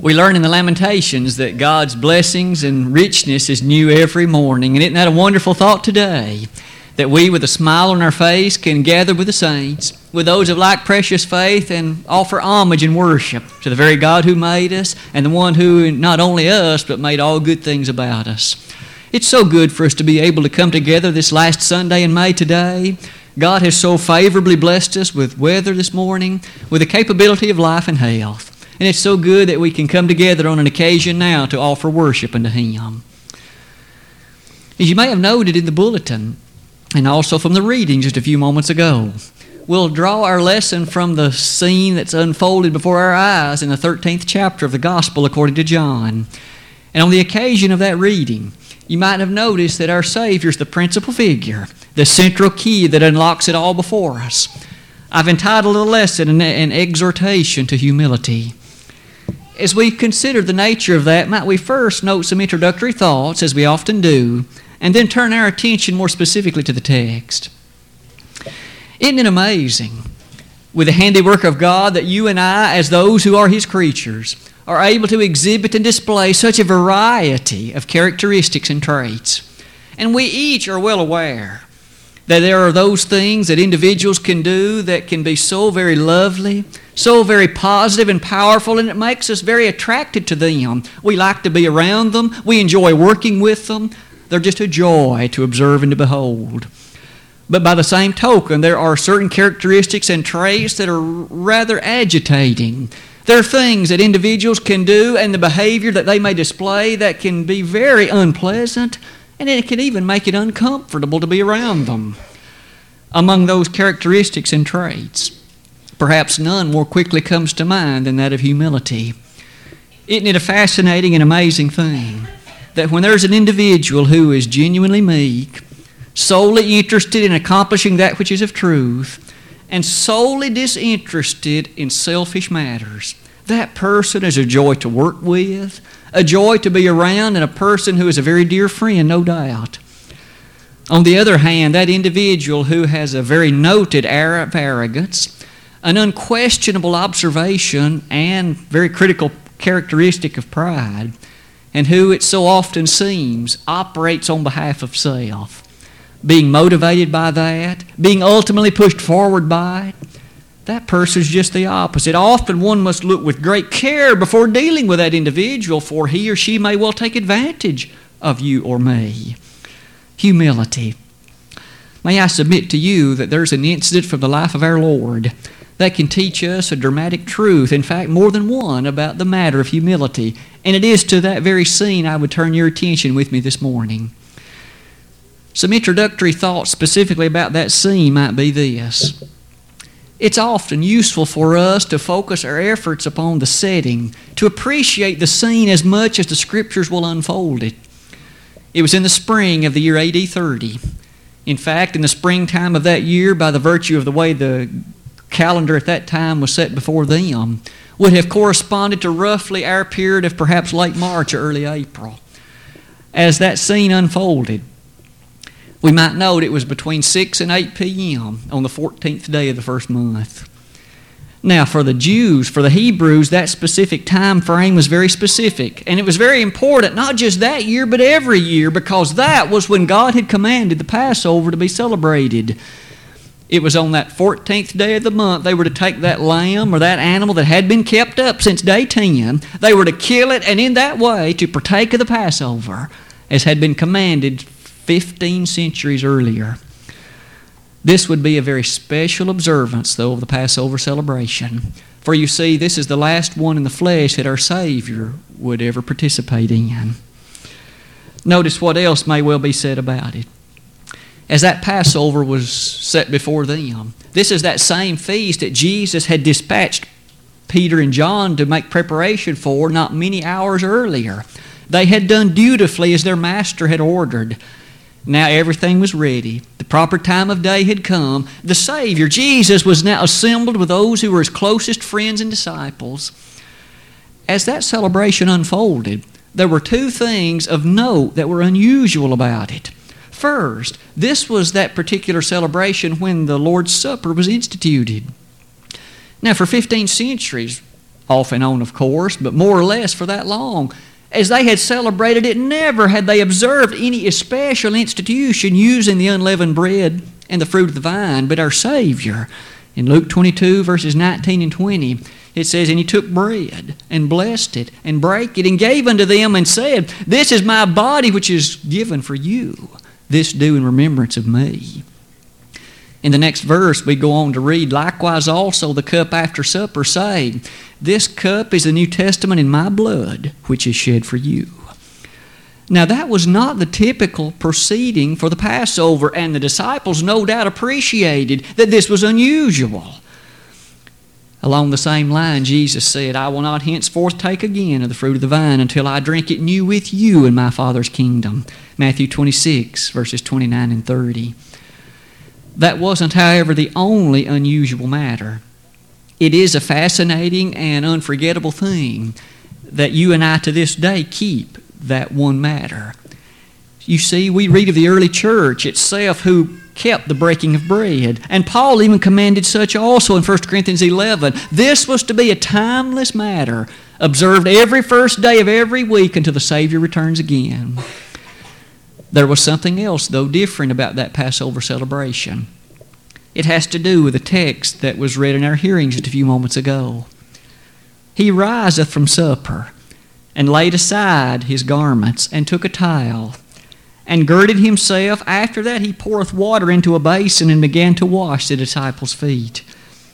We learn in the Lamentations that God's blessings and richness is new every morning. And isn't that a wonderful thought today? That we, with a smile on our face, can gather with the saints, with those of like precious faith, and offer homage and worship to the very God who made us and the one who, not only us, but made all good things about us. It's so good for us to be able to come together this last Sunday in May today. God has so favorably blessed us with weather this morning, with the capability of life and health. And it's so good that we can come together on an occasion now to offer worship unto Him. As you may have noted in the bulletin, and also from the reading just a few moments ago, we'll draw our lesson from the scene that's unfolded before our eyes in the 13th chapter of the Gospel according to John. And on the occasion of that reading, you might have noticed that our Savior is the principal figure, the central key that unlocks it all before us. I've entitled the lesson an, an exhortation to humility. As we consider the nature of that, might we first note some introductory thoughts, as we often do, and then turn our attention more specifically to the text. Isn't it amazing, with the handiwork of God, that you and I, as those who are His creatures, are able to exhibit and display such a variety of characteristics and traits? And we each are well aware that there are those things that individuals can do that can be so very lovely, so very positive and powerful, and it makes us very attracted to them. We like to be around them, we enjoy working with them. They're just a joy to observe and to behold. But by the same token, there are certain characteristics and traits that are rather agitating. There are things that individuals can do and the behavior that they may display that can be very unpleasant and it can even make it uncomfortable to be around them. Among those characteristics and traits, perhaps none more quickly comes to mind than that of humility. Isn't it a fascinating and amazing thing that when there's an individual who is genuinely meek, solely interested in accomplishing that which is of truth, and solely disinterested in selfish matters, that person is a joy to work with, a joy to be around, and a person who is a very dear friend, no doubt. On the other hand, that individual who has a very noted air of arrogance, an unquestionable observation, and very critical characteristic of pride, and who it so often seems operates on behalf of self, being motivated by that, being ultimately pushed forward by it, that person is just the opposite. Often one must look with great care before dealing with that individual, for he or she may well take advantage of you or me. Humility. May I submit to you that there's an incident from the life of our Lord that can teach us a dramatic truth, in fact, more than one, about the matter of humility. And it is to that very scene I would turn your attention with me this morning. Some introductory thoughts specifically about that scene might be this. It's often useful for us to focus our efforts upon the setting, to appreciate the scene as much as the Scriptures will unfold it. It was in the spring of the year AD 30. In fact, in the springtime of that year, by the virtue of the way the calendar at that time was set before them, would have corresponded to roughly our period of perhaps late March or early April. As that scene unfolded, we might note it was between 6 and 8 p.m. on the 14th day of the first month. Now, for the Jews, for the Hebrews, that specific time frame was very specific. And it was very important, not just that year, but every year, because that was when God had commanded the Passover to be celebrated. It was on that 14th day of the month they were to take that lamb or that animal that had been kept up since day 10. They were to kill it, and in that way to partake of the Passover, as had been commanded 15 centuries earlier. This would be a very special observance, though, of the Passover celebration. For you see, this is the last one in the flesh that our Savior would ever participate in. Notice what else may well be said about it. As that Passover was set before them, this is that same feast that Jesus had dispatched Peter and John to make preparation for not many hours earlier. They had done dutifully as their master had ordered. Now everything was ready. The proper time of day had come. The Savior, Jesus, was now assembled with those who were his closest friends and disciples. As that celebration unfolded, there were two things of note that were unusual about it. First, this was that particular celebration when the Lord's Supper was instituted. Now, for 15 centuries, off and on, of course, but more or less for that long. As they had celebrated it, never had they observed any especial institution using the unleavened bread and the fruit of the vine, but our Savior. In Luke 22, verses 19 and 20, it says, And he took bread and blessed it and brake it and gave unto them and said, This is my body which is given for you. This do in remembrance of me. In the next verse, we go on to read, Likewise also the cup after supper, saying, This cup is the New Testament in my blood, which is shed for you. Now, that was not the typical proceeding for the Passover, and the disciples no doubt appreciated that this was unusual. Along the same line, Jesus said, I will not henceforth take again of the fruit of the vine until I drink it new with you in my Father's kingdom. Matthew 26, verses 29 and 30. That wasn't, however, the only unusual matter. It is a fascinating and unforgettable thing that you and I to this day keep that one matter. You see, we read of the early church itself who kept the breaking of bread. And Paul even commanded such also in 1 Corinthians 11. This was to be a timeless matter, observed every first day of every week until the Savior returns again. There was something else, though, different about that Passover celebration. It has to do with the text that was read in our hearing just a few moments ago. He riseth from supper, and laid aside his garments, and took a towel, and girded himself. After that, he poureth water into a basin, and began to wash the disciples' feet,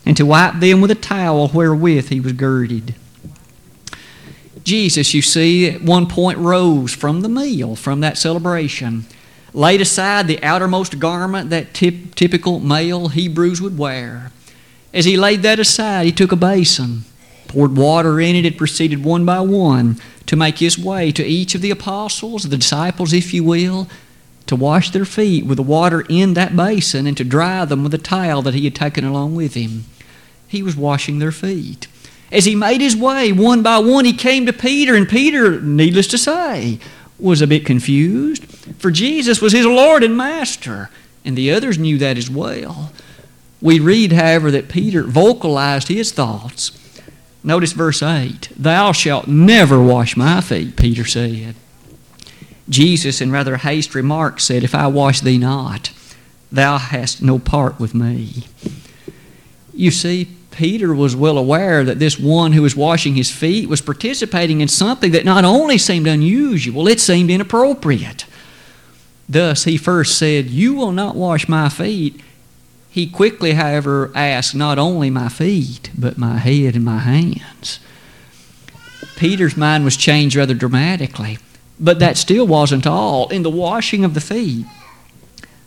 and to wipe them with a towel wherewith he was girded. Jesus, you see, at one point rose from the meal, from that celebration, laid aside the outermost garment that tip, typical male Hebrews would wear. As he laid that aside, he took a basin, poured water in it, and proceeded one by one to make his way to each of the apostles, the disciples, if you will, to wash their feet with the water in that basin and to dry them with a towel that he had taken along with him. He was washing their feet. As he made his way one by one, he came to Peter, and Peter, needless to say, was a bit confused, for Jesus was his Lord and Master, and the others knew that as well. We read, however, that Peter vocalized his thoughts. Notice verse 8 Thou shalt never wash my feet, Peter said. Jesus, in rather hasty remarks, said, If I wash thee not, thou hast no part with me. You see, Peter was well aware that this one who was washing his feet was participating in something that not only seemed unusual, it seemed inappropriate. Thus, he first said, You will not wash my feet. He quickly, however, asked not only my feet, but my head and my hands. Peter's mind was changed rather dramatically, but that still wasn't all. In the washing of the feet,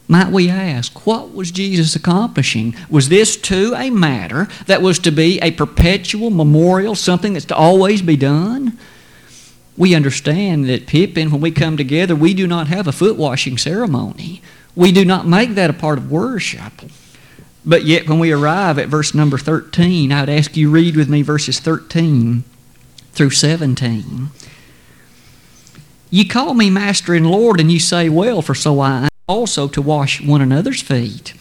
might we ask, what was Jesus accomplishing? Was this too a matter that was to be a perpetual memorial, something that's to always be done? We understand that, Pippin, when we come together, we do not have a foot washing ceremony. We do not make that a part of worship. But yet, when we arrive at verse number 13, I would ask you read with me verses 13 through 17. You call me Master and Lord, and you say, Well, for so I also to wash one another's feet.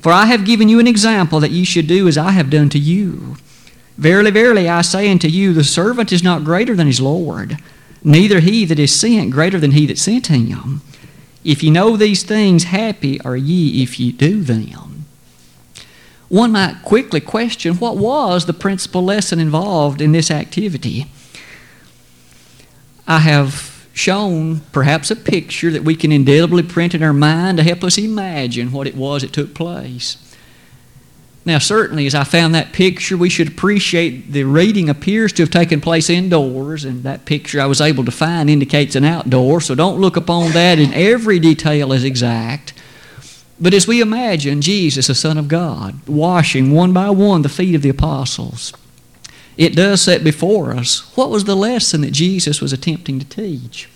For I have given you an example that ye should do as I have done to you. Verily, verily, I say unto you, the servant is not greater than his Lord, neither he that is sent greater than he that sent him. If ye know these things, happy are ye if ye do them. One might quickly question what was the principal lesson involved in this activity. I have shown perhaps a picture that we can indelibly print in our mind to help us imagine what it was that took place. Now, certainly, as I found that picture, we should appreciate the reading appears to have taken place indoors, and that picture I was able to find indicates an outdoor, so don't look upon that in every detail as exact. But as we imagine Jesus, the Son of God, washing one by one the feet of the apostles, it does set before us what was the lesson that Jesus was attempting to teach.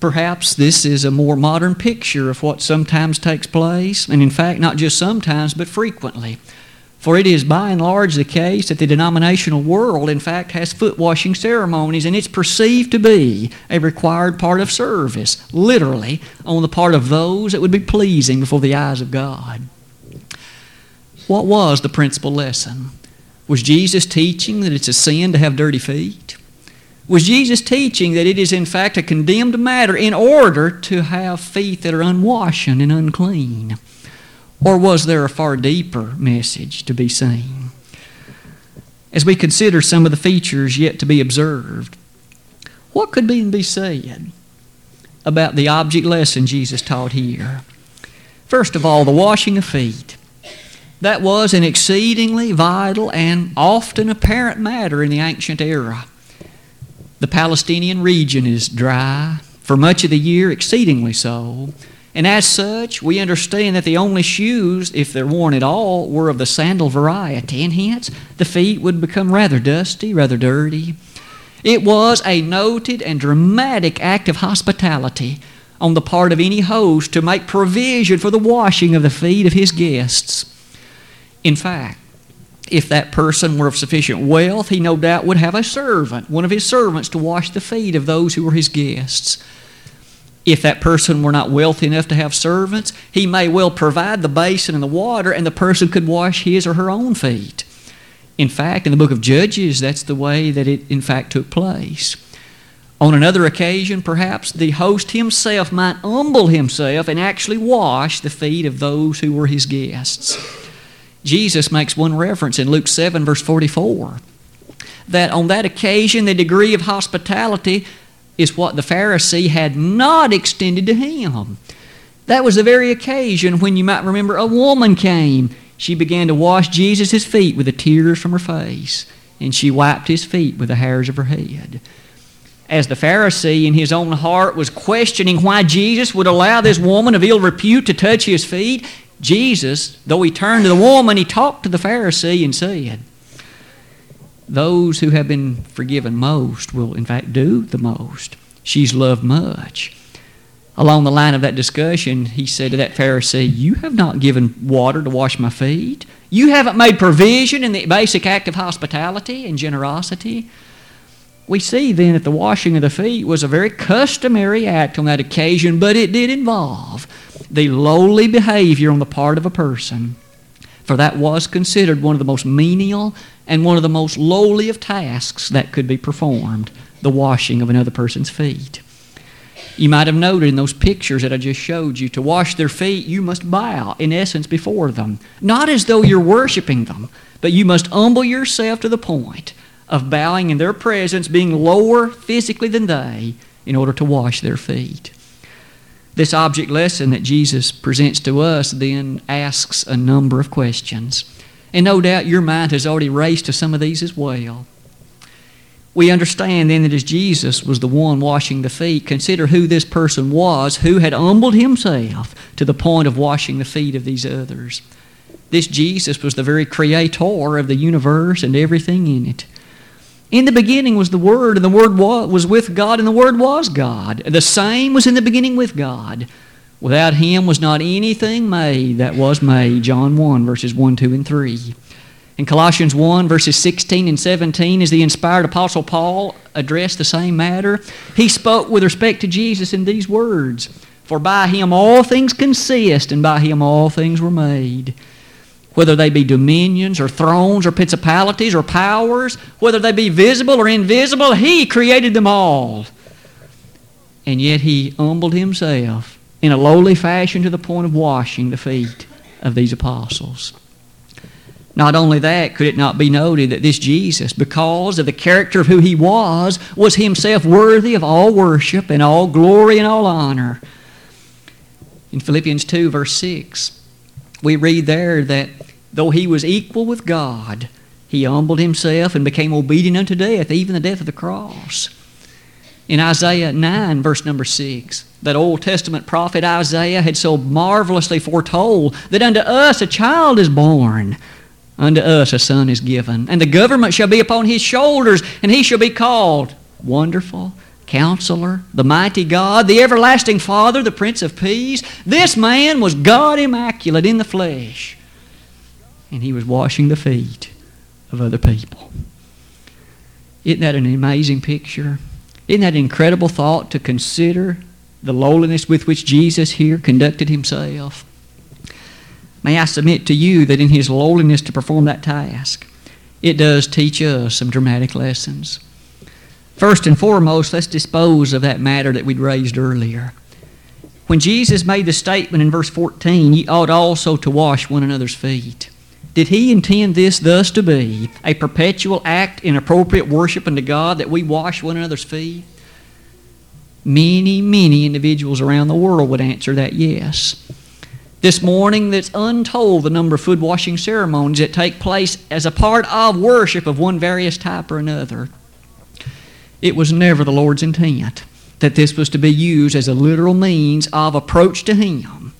Perhaps this is a more modern picture of what sometimes takes place, and in fact, not just sometimes, but frequently. For it is by and large the case that the denominational world, in fact, has foot washing ceremonies, and it's perceived to be a required part of service, literally, on the part of those that would be pleasing before the eyes of God. What was the principal lesson? Was Jesus teaching that it's a sin to have dirty feet? Was Jesus teaching that it is in fact a condemned matter in order to have feet that are unwashen and unclean? Or was there a far deeper message to be seen? As we consider some of the features yet to be observed, what could even be said about the object lesson Jesus taught here? First of all, the washing of feet. That was an exceedingly vital and often apparent matter in the ancient era. The Palestinian region is dry, for much of the year exceedingly so, and as such, we understand that the only shoes, if they're worn at all, were of the sandal variety, and hence the feet would become rather dusty, rather dirty. It was a noted and dramatic act of hospitality on the part of any host to make provision for the washing of the feet of his guests. In fact, if that person were of sufficient wealth, he no doubt would have a servant, one of his servants, to wash the feet of those who were his guests. If that person were not wealthy enough to have servants, he may well provide the basin and the water, and the person could wash his or her own feet. In fact, in the book of Judges, that's the way that it in fact took place. On another occasion, perhaps, the host himself might humble himself and actually wash the feet of those who were his guests. Jesus makes one reference in Luke 7, verse 44, that on that occasion the degree of hospitality is what the Pharisee had not extended to him. That was the very occasion when you might remember a woman came. She began to wash Jesus' feet with the tears from her face, and she wiped his feet with the hairs of her head. As the Pharisee in his own heart was questioning why Jesus would allow this woman of ill repute to touch his feet, Jesus, though he turned to the woman, he talked to the Pharisee and said, Those who have been forgiven most will, in fact, do the most. She's loved much. Along the line of that discussion, he said to that Pharisee, You have not given water to wash my feet. You haven't made provision in the basic act of hospitality and generosity. We see then that the washing of the feet was a very customary act on that occasion, but it did involve the lowly behavior on the part of a person, for that was considered one of the most menial and one of the most lowly of tasks that could be performed the washing of another person's feet. You might have noted in those pictures that I just showed you, to wash their feet, you must bow, in essence, before them. Not as though you're worshiping them, but you must humble yourself to the point of bowing in their presence, being lower physically than they, in order to wash their feet. This object lesson that Jesus presents to us then asks a number of questions. And no doubt your mind has already raced to some of these as well. We understand then that as Jesus was the one washing the feet, consider who this person was who had humbled himself to the point of washing the feet of these others. This Jesus was the very creator of the universe and everything in it. In the beginning was the Word, and the Word was with God, and the Word was God. The same was in the beginning with God. Without Him was not anything made that was made. John 1, verses 1, 2, and 3. In Colossians 1, verses 16 and 17, as the inspired Apostle Paul addressed the same matter, he spoke with respect to Jesus in these words For by Him all things consist, and by Him all things were made whether they be dominions or thrones or principalities or powers, whether they be visible or invisible, He created them all. And yet He humbled Himself in a lowly fashion to the point of washing the feet of these apostles. Not only that, could it not be noted that this Jesus, because of the character of who He was, was Himself worthy of all worship and all glory and all honor? In Philippians 2, verse 6, we read there that though he was equal with God, he humbled himself and became obedient unto death, even the death of the cross. In Isaiah 9, verse number 6, that Old Testament prophet Isaiah had so marvelously foretold that unto us a child is born, unto us a son is given, and the government shall be upon his shoulders, and he shall be called Wonderful, Counselor, the Mighty God, the Everlasting Father, the Prince of Peace. This man was God immaculate in the flesh and he was washing the feet of other people. Isn't that an amazing picture? Isn't that an incredible thought to consider the lowliness with which Jesus here conducted himself? May I submit to you that in his lowliness to perform that task, it does teach us some dramatic lessons. First and foremost, let's dispose of that matter that we'd raised earlier. When Jesus made the statement in verse 14, ye ought also to wash one another's feet. Did he intend this thus to be a perpetual act in appropriate worship unto God that we wash one another's feet? Many, many individuals around the world would answer that yes. This morning, that's untold the number of foot washing ceremonies that take place as a part of worship of one various type or another. It was never the Lord's intent that this was to be used as a literal means of approach to Him.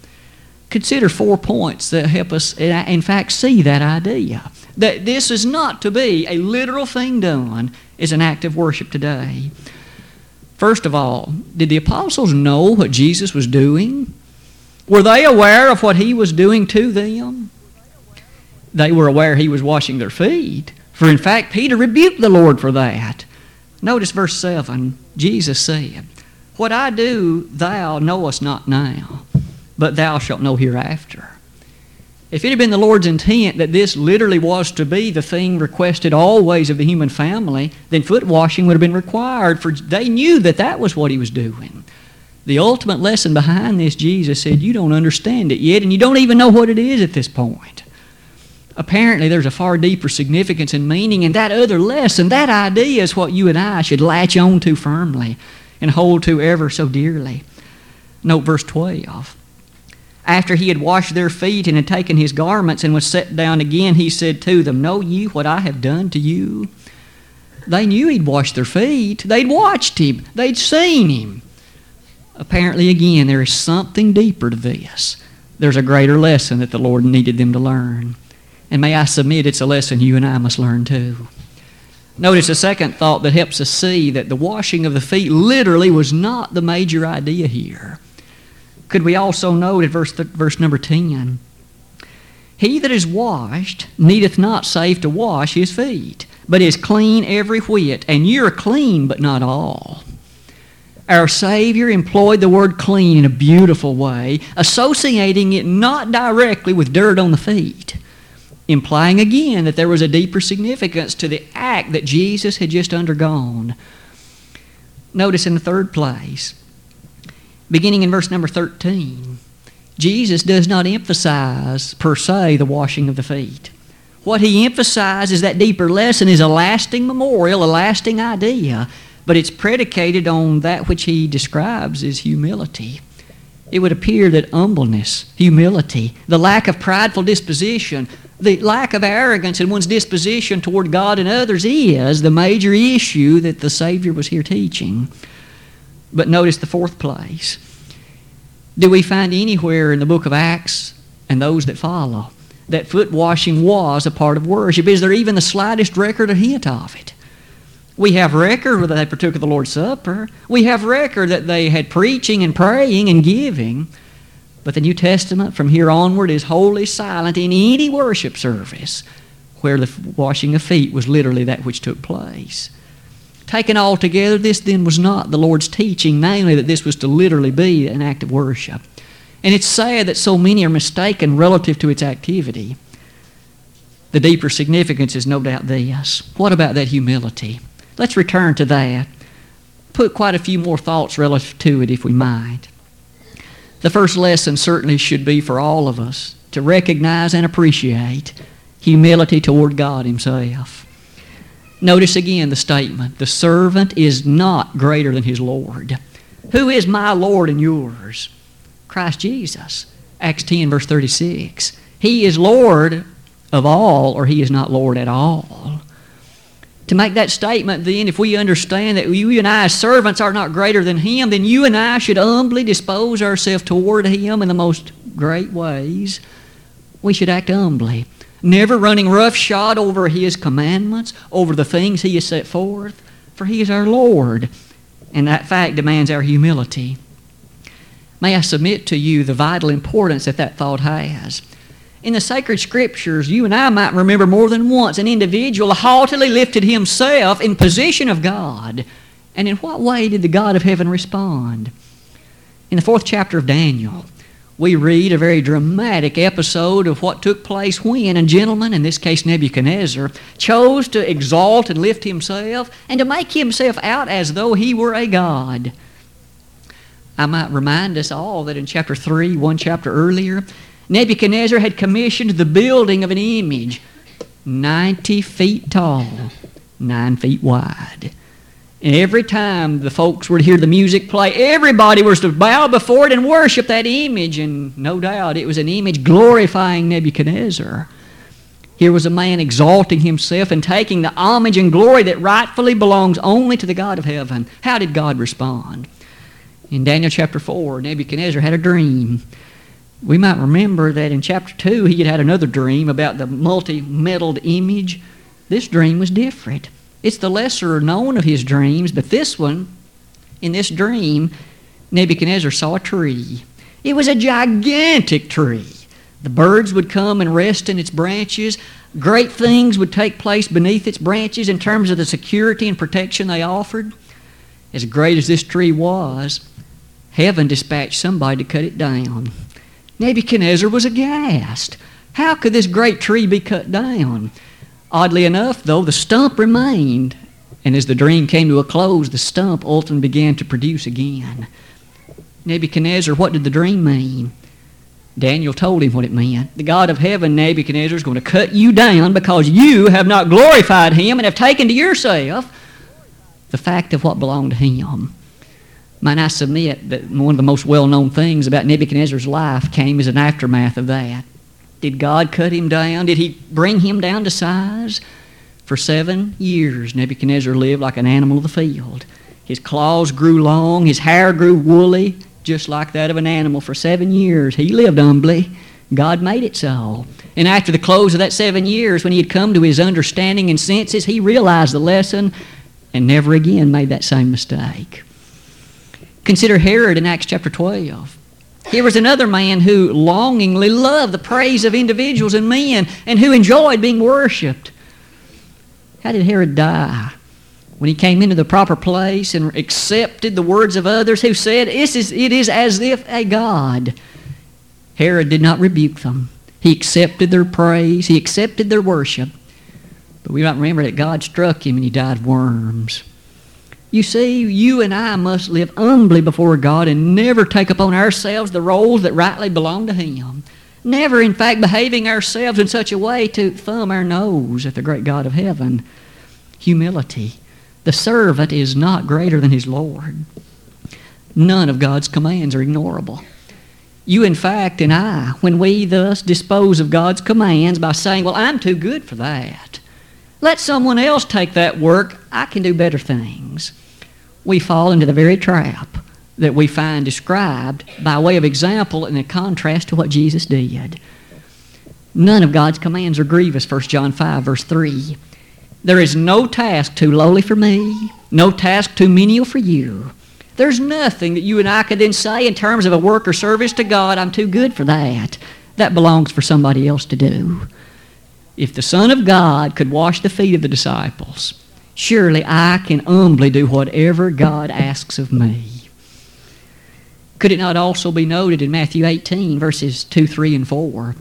Consider four points that help us, in fact, see that idea. That this is not to be a literal thing done as an act of worship today. First of all, did the apostles know what Jesus was doing? Were they aware of what he was doing to them? They were aware he was washing their feet. For in fact, Peter rebuked the Lord for that. Notice verse 7 Jesus said, What I do, thou knowest not now, but thou shalt know hereafter. If it had been the Lord's intent that this literally was to be the thing requested always of the human family, then foot washing would have been required, for they knew that that was what he was doing. The ultimate lesson behind this, Jesus said, you don't understand it yet, and you don't even know what it is at this point. Apparently, there's a far deeper significance and meaning, in that other lesson, that idea is what you and I should latch on to firmly and hold to ever so dearly. Note verse 12. After he had washed their feet and had taken his garments and was set down again, he said to them, Know ye what I have done to you? They knew he'd washed their feet. They'd watched him. They'd seen him. Apparently, again, there is something deeper to this. There's a greater lesson that the Lord needed them to learn. And may I submit it's a lesson you and I must learn too. Notice a second thought that helps us see that the washing of the feet literally was not the major idea here. Could we also note at verse, verse number 10 He that is washed needeth not save to wash his feet, but is clean every whit, and you're clean, but not all. Our Savior employed the word clean in a beautiful way, associating it not directly with dirt on the feet, implying again that there was a deeper significance to the act that Jesus had just undergone. Notice in the third place, beginning in verse number 13, Jesus does not emphasize per se the washing of the feet. What he emphasizes, that deeper lesson, is a lasting memorial, a lasting idea but it's predicated on that which he describes as humility. It would appear that humbleness, humility, the lack of prideful disposition, the lack of arrogance in one's disposition toward God and others is the major issue that the Savior was here teaching. But notice the fourth place. Do we find anywhere in the book of Acts and those that follow that foot washing was a part of worship? Is there even the slightest record or hint of it? We have record that they partook of the Lord's Supper. We have record that they had preaching and praying and giving. But the New Testament from here onward is wholly silent in any worship service where the washing of feet was literally that which took place. Taken all together, this then was not the Lord's teaching, namely that this was to literally be an act of worship. And it's sad that so many are mistaken relative to its activity. The deeper significance is no doubt this. What about that humility? Let's return to that. Put quite a few more thoughts relative to it if we might. The first lesson certainly should be for all of us to recognize and appreciate humility toward God Himself. Notice again the statement the servant is not greater than his Lord. Who is my Lord and yours? Christ Jesus. Acts 10, verse 36. He is Lord of all, or he is not Lord at all to make that statement, then, if we understand that you and I, as servants, are not greater than Him, then you and I should humbly dispose ourselves toward Him in the most great ways. We should act humbly, never running roughshod over His commandments, over the things He has set forth, for He is our Lord, and that fact demands our humility. May I submit to you the vital importance that that thought has in the sacred scriptures, you and I might remember more than once an individual haughtily lifted himself in position of God. And in what way did the God of heaven respond? In the fourth chapter of Daniel, we read a very dramatic episode of what took place when a gentleman, in this case Nebuchadnezzar, chose to exalt and lift himself and to make himself out as though he were a god. I might remind us all that in chapter 3, one chapter earlier, Nebuchadnezzar had commissioned the building of an image 90 feet tall, 9 feet wide. And every time the folks were to hear the music play, everybody was to bow before it and worship that image. And no doubt it was an image glorifying Nebuchadnezzar. Here was a man exalting himself and taking the homage and glory that rightfully belongs only to the God of heaven. How did God respond? In Daniel chapter 4, Nebuchadnezzar had a dream. We might remember that in chapter 2, he had had another dream about the multi metalled image. This dream was different. It's the lesser known of his dreams, but this one, in this dream, Nebuchadnezzar saw a tree. It was a gigantic tree. The birds would come and rest in its branches. Great things would take place beneath its branches in terms of the security and protection they offered. As great as this tree was, heaven dispatched somebody to cut it down. Nebuchadnezzar was aghast. How could this great tree be cut down? Oddly enough, though, the stump remained, and as the dream came to a close, the stump ultimately began to produce again. Nebuchadnezzar, what did the dream mean? Daniel told him what it meant. The God of heaven, Nebuchadnezzar, is going to cut you down because you have not glorified him and have taken to yourself the fact of what belonged to him. Might I submit that one of the most well known things about Nebuchadnezzar's life came as an aftermath of that. Did God cut him down? Did he bring him down to size? For seven years, Nebuchadnezzar lived like an animal of the field. His claws grew long, his hair grew woolly, just like that of an animal. For seven years, he lived humbly. God made it so. And after the close of that seven years, when he had come to his understanding and senses, he realized the lesson and never again made that same mistake. Consider Herod in Acts chapter 12. Here was another man who longingly loved the praise of individuals and men and who enjoyed being worshiped. How did Herod die? When he came into the proper place and accepted the words of others who said, it is, it is as if a God. Herod did not rebuke them. He accepted their praise. He accepted their worship. But we might remember that God struck him and he died of worms. You see, you and I must live humbly before God and never take upon ourselves the roles that rightly belong to Him. Never, in fact, behaving ourselves in such a way to thumb our nose at the great God of heaven. Humility. The servant is not greater than his Lord. None of God's commands are ignorable. You, in fact, and I, when we thus dispose of God's commands by saying, Well, I'm too good for that, let someone else take that work, I can do better things we fall into the very trap that we find described by way of example in a contrast to what Jesus did. None of God's commands are grievous, 1 John 5, verse 3. There is no task too lowly for me, no task too menial for you. There's nothing that you and I could then say in terms of a work or service to God, I'm too good for that. That belongs for somebody else to do. If the Son of God could wash the feet of the disciples, Surely I can humbly do whatever God asks of me. Could it not also be noted in Matthew 18, verses 2, 3, and 4?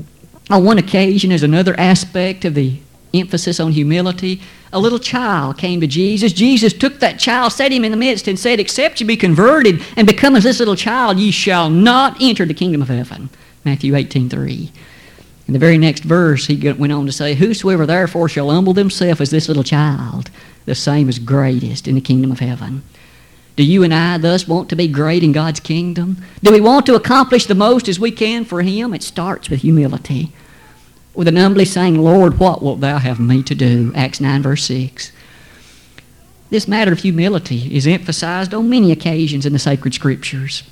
On one occasion, as another aspect of the emphasis on humility, a little child came to Jesus. Jesus took that child, set him in the midst, and said, Except you be converted and become as this little child, ye shall not enter the kingdom of heaven. Matthew 18, 3. In the very next verse, he went on to say, Whosoever therefore shall humble themselves as this little child, the same as greatest in the kingdom of heaven. Do you and I thus want to be great in God's kingdom? Do we want to accomplish the most as we can for Him? It starts with humility. With an humbly saying, Lord, what wilt thou have me to do? Acts 9, verse 6. This matter of humility is emphasized on many occasions in the sacred scriptures.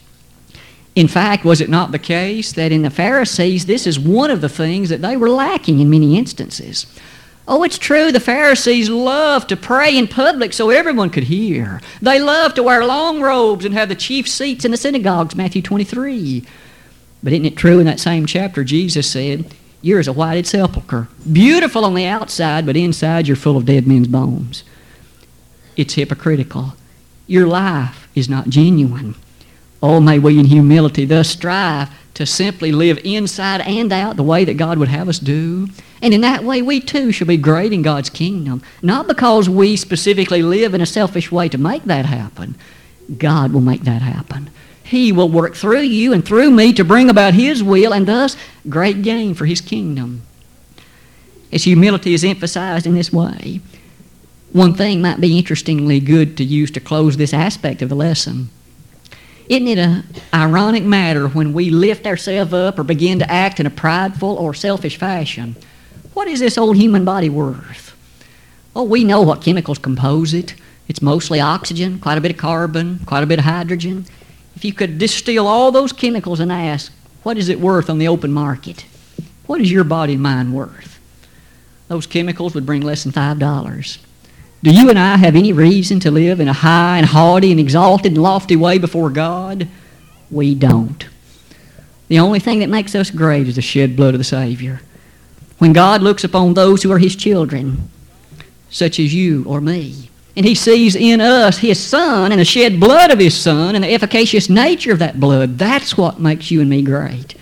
In fact, was it not the case that in the Pharisees, this is one of the things that they were lacking in many instances? Oh, it's true, the Pharisees loved to pray in public so everyone could hear. They loved to wear long robes and have the chief seats in the synagogues, Matthew 23. But isn't it true in that same chapter, Jesus said, You're as a whited sepulchre, beautiful on the outside, but inside you're full of dead men's bones. It's hypocritical. Your life is not genuine. Oh, may we in humility thus strive to simply live inside and out the way that God would have us do. And in that way, we too shall be great in God's kingdom. Not because we specifically live in a selfish way to make that happen. God will make that happen. He will work through you and through me to bring about His will and thus great gain for His kingdom. As humility is emphasized in this way, one thing might be interestingly good to use to close this aspect of the lesson. Isn't it an ironic matter when we lift ourselves up or begin to act in a prideful or selfish fashion? What is this old human body worth? Oh, we know what chemicals compose it. It's mostly oxygen, quite a bit of carbon, quite a bit of hydrogen. If you could distill all those chemicals and ask, what is it worth on the open market? What is your body and mind worth? Those chemicals would bring less than $5. Do you and I have any reason to live in a high and haughty and exalted and lofty way before God? We don't. The only thing that makes us great is the shed blood of the Savior. When God looks upon those who are His children, such as you or me, and He sees in us His Son and the shed blood of His Son and the efficacious nature of that blood, that's what makes you and me great.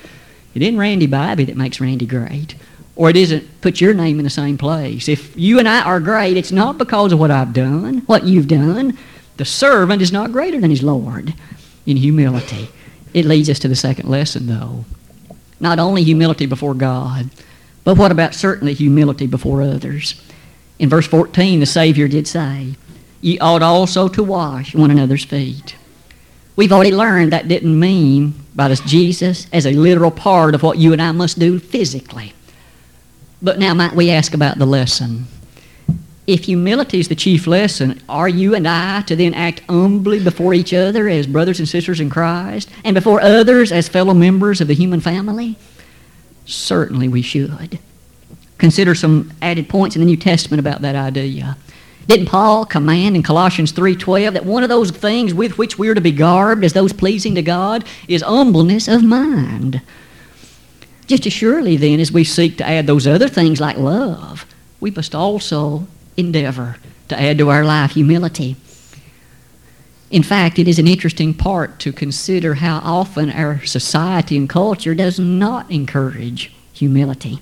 It isn't Randy Bybee that makes Randy great or it isn't put your name in the same place. If you and I are great, it's not because of what I've done, what you've done. The servant is not greater than his Lord in humility. It leads us to the second lesson, though. Not only humility before God, but what about certainly humility before others? In verse 14, the Savior did say, Ye ought also to wash one another's feet. We've already learned that didn't mean by this Jesus as a literal part of what you and I must do physically. But now might we ask about the lesson? If humility is the chief lesson, are you and I to then act humbly before each other as brothers and sisters in Christ and before others as fellow members of the human family? Certainly we should. Consider some added points in the New Testament about that idea. Didn't Paul command in Colossians 3:12 that one of those things with which we are to be garbed as those pleasing to God is humbleness of mind? Just as surely, then, as we seek to add those other things like love, we must also endeavor to add to our life humility. In fact, it is an interesting part to consider how often our society and culture does not encourage humility.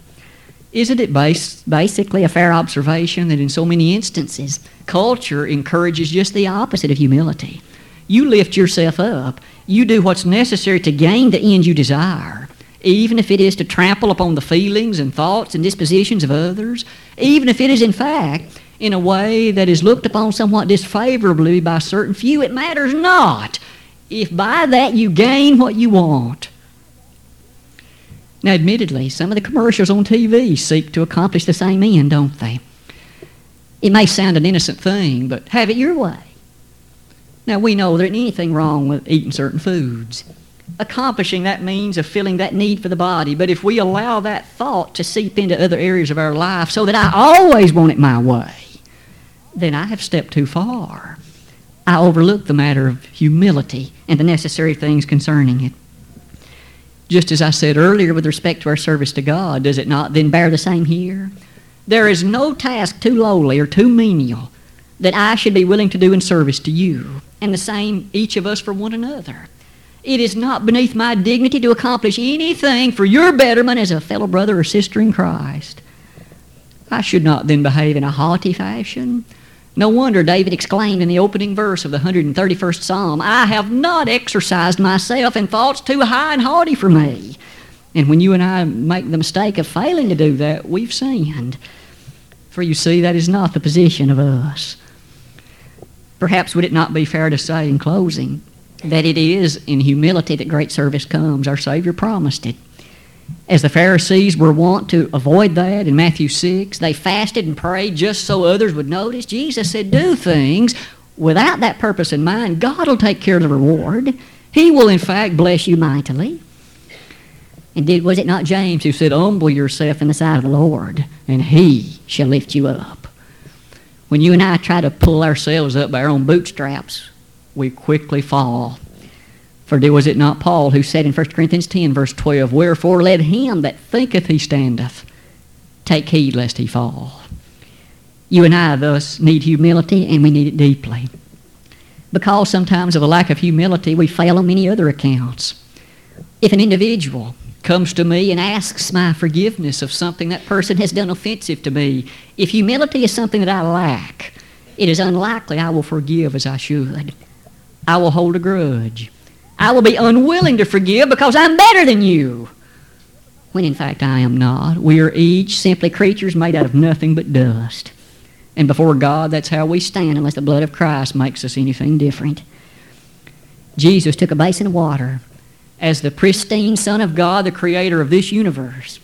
Isn't it bas- basically a fair observation that in so many instances, culture encourages just the opposite of humility? You lift yourself up, you do what's necessary to gain the end you desire even if it is to trample upon the feelings and thoughts and dispositions of others, even if it is in fact in a way that is looked upon somewhat disfavorably by certain few, it matters not if by that you gain what you want. Now, admittedly, some of the commercials on TV seek to accomplish the same end, don't they? It may sound an innocent thing, but have it your way. Now, we know there ain't anything wrong with eating certain foods accomplishing that means of filling that need for the body. But if we allow that thought to seep into other areas of our life so that I always want it my way, then I have stepped too far. I overlook the matter of humility and the necessary things concerning it. Just as I said earlier with respect to our service to God, does it not then bear the same here? There is no task too lowly or too menial that I should be willing to do in service to you, and the same each of us for one another. It is not beneath my dignity to accomplish anything for your betterment as a fellow brother or sister in Christ. I should not then behave in a haughty fashion. No wonder David exclaimed in the opening verse of the 131st Psalm, I have not exercised myself in thoughts too high and haughty for me. And when you and I make the mistake of failing to do that, we've sinned. For you see, that is not the position of us. Perhaps would it not be fair to say in closing that it is in humility that great service comes. Our Savior promised it. As the Pharisees were wont to avoid that in Matthew 6, they fasted and prayed just so others would notice. Jesus said, Do things without that purpose in mind. God will take care of the reward. He will, in fact, bless you mightily. And did, was it not James who said, Humble yourself in the sight of the Lord, and he shall lift you up? When you and I try to pull ourselves up by our own bootstraps, we quickly fall. For was it not Paul who said in 1 Corinthians 10, verse 12, Wherefore let him that thinketh he standeth take heed lest he fall. You and I thus need humility, and we need it deeply. Because sometimes of a lack of humility, we fail on many other accounts. If an individual comes to me and asks my forgiveness of something that person has done offensive to me, if humility is something that I lack, it is unlikely I will forgive as I should. I will hold a grudge. I will be unwilling to forgive because I'm better than you. When in fact I am not. We are each simply creatures made out of nothing but dust. And before God, that's how we stand unless the blood of Christ makes us anything different. Jesus took a basin of water as the pristine Son of God, the creator of this universe,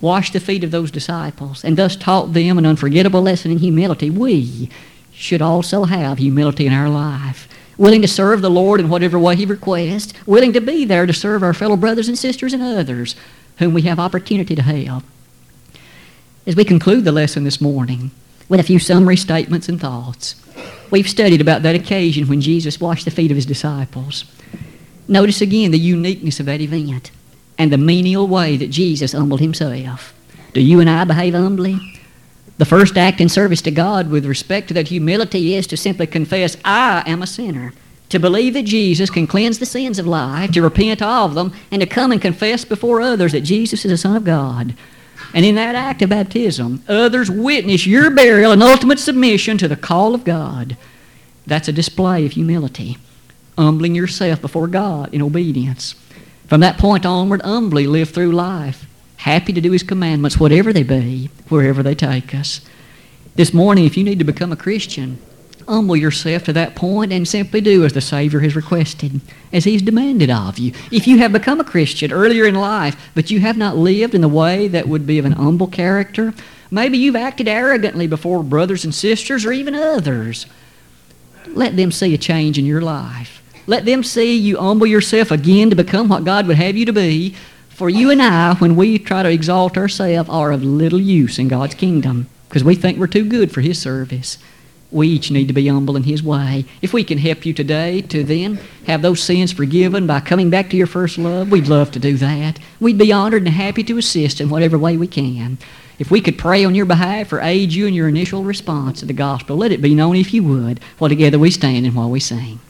washed the feet of those disciples and thus taught them an unforgettable lesson in humility. We should also have humility in our life, willing to serve the Lord in whatever way He requests, willing to be there to serve our fellow brothers and sisters and others whom we have opportunity to help. As we conclude the lesson this morning, with a few summary statements and thoughts. We've studied about that occasion when Jesus washed the feet of his disciples. Notice again the uniqueness of that event and the menial way that Jesus humbled himself. Do you and I behave humbly? The first act in service to God with respect to that humility is to simply confess, I am a sinner. To believe that Jesus can cleanse the sins of life, to repent of them, and to come and confess before others that Jesus is the Son of God. And in that act of baptism, others witness your burial and ultimate submission to the call of God. That's a display of humility, humbling yourself before God in obedience. From that point onward, humbly live through life, happy to do His commandments, whatever they be, wherever they take us. This morning, if you need to become a Christian, humble yourself to that point and simply do as the Savior has requested, as He's demanded of you. If you have become a Christian earlier in life, but you have not lived in the way that would be of an humble character, maybe you've acted arrogantly before brothers and sisters or even others. Let them see a change in your life. Let them see you humble yourself again to become what God would have you to be. For you and I, when we try to exalt ourselves, are of little use in God's kingdom because we think we're too good for His service we each need to be humble in His way. If we can help you today to then have those sins forgiven by coming back to your first love, we'd love to do that. We'd be honored and happy to assist in whatever way we can. If we could pray on your behalf or aid you in your initial response to the gospel, let it be known if you would, while together we stand and while we sing.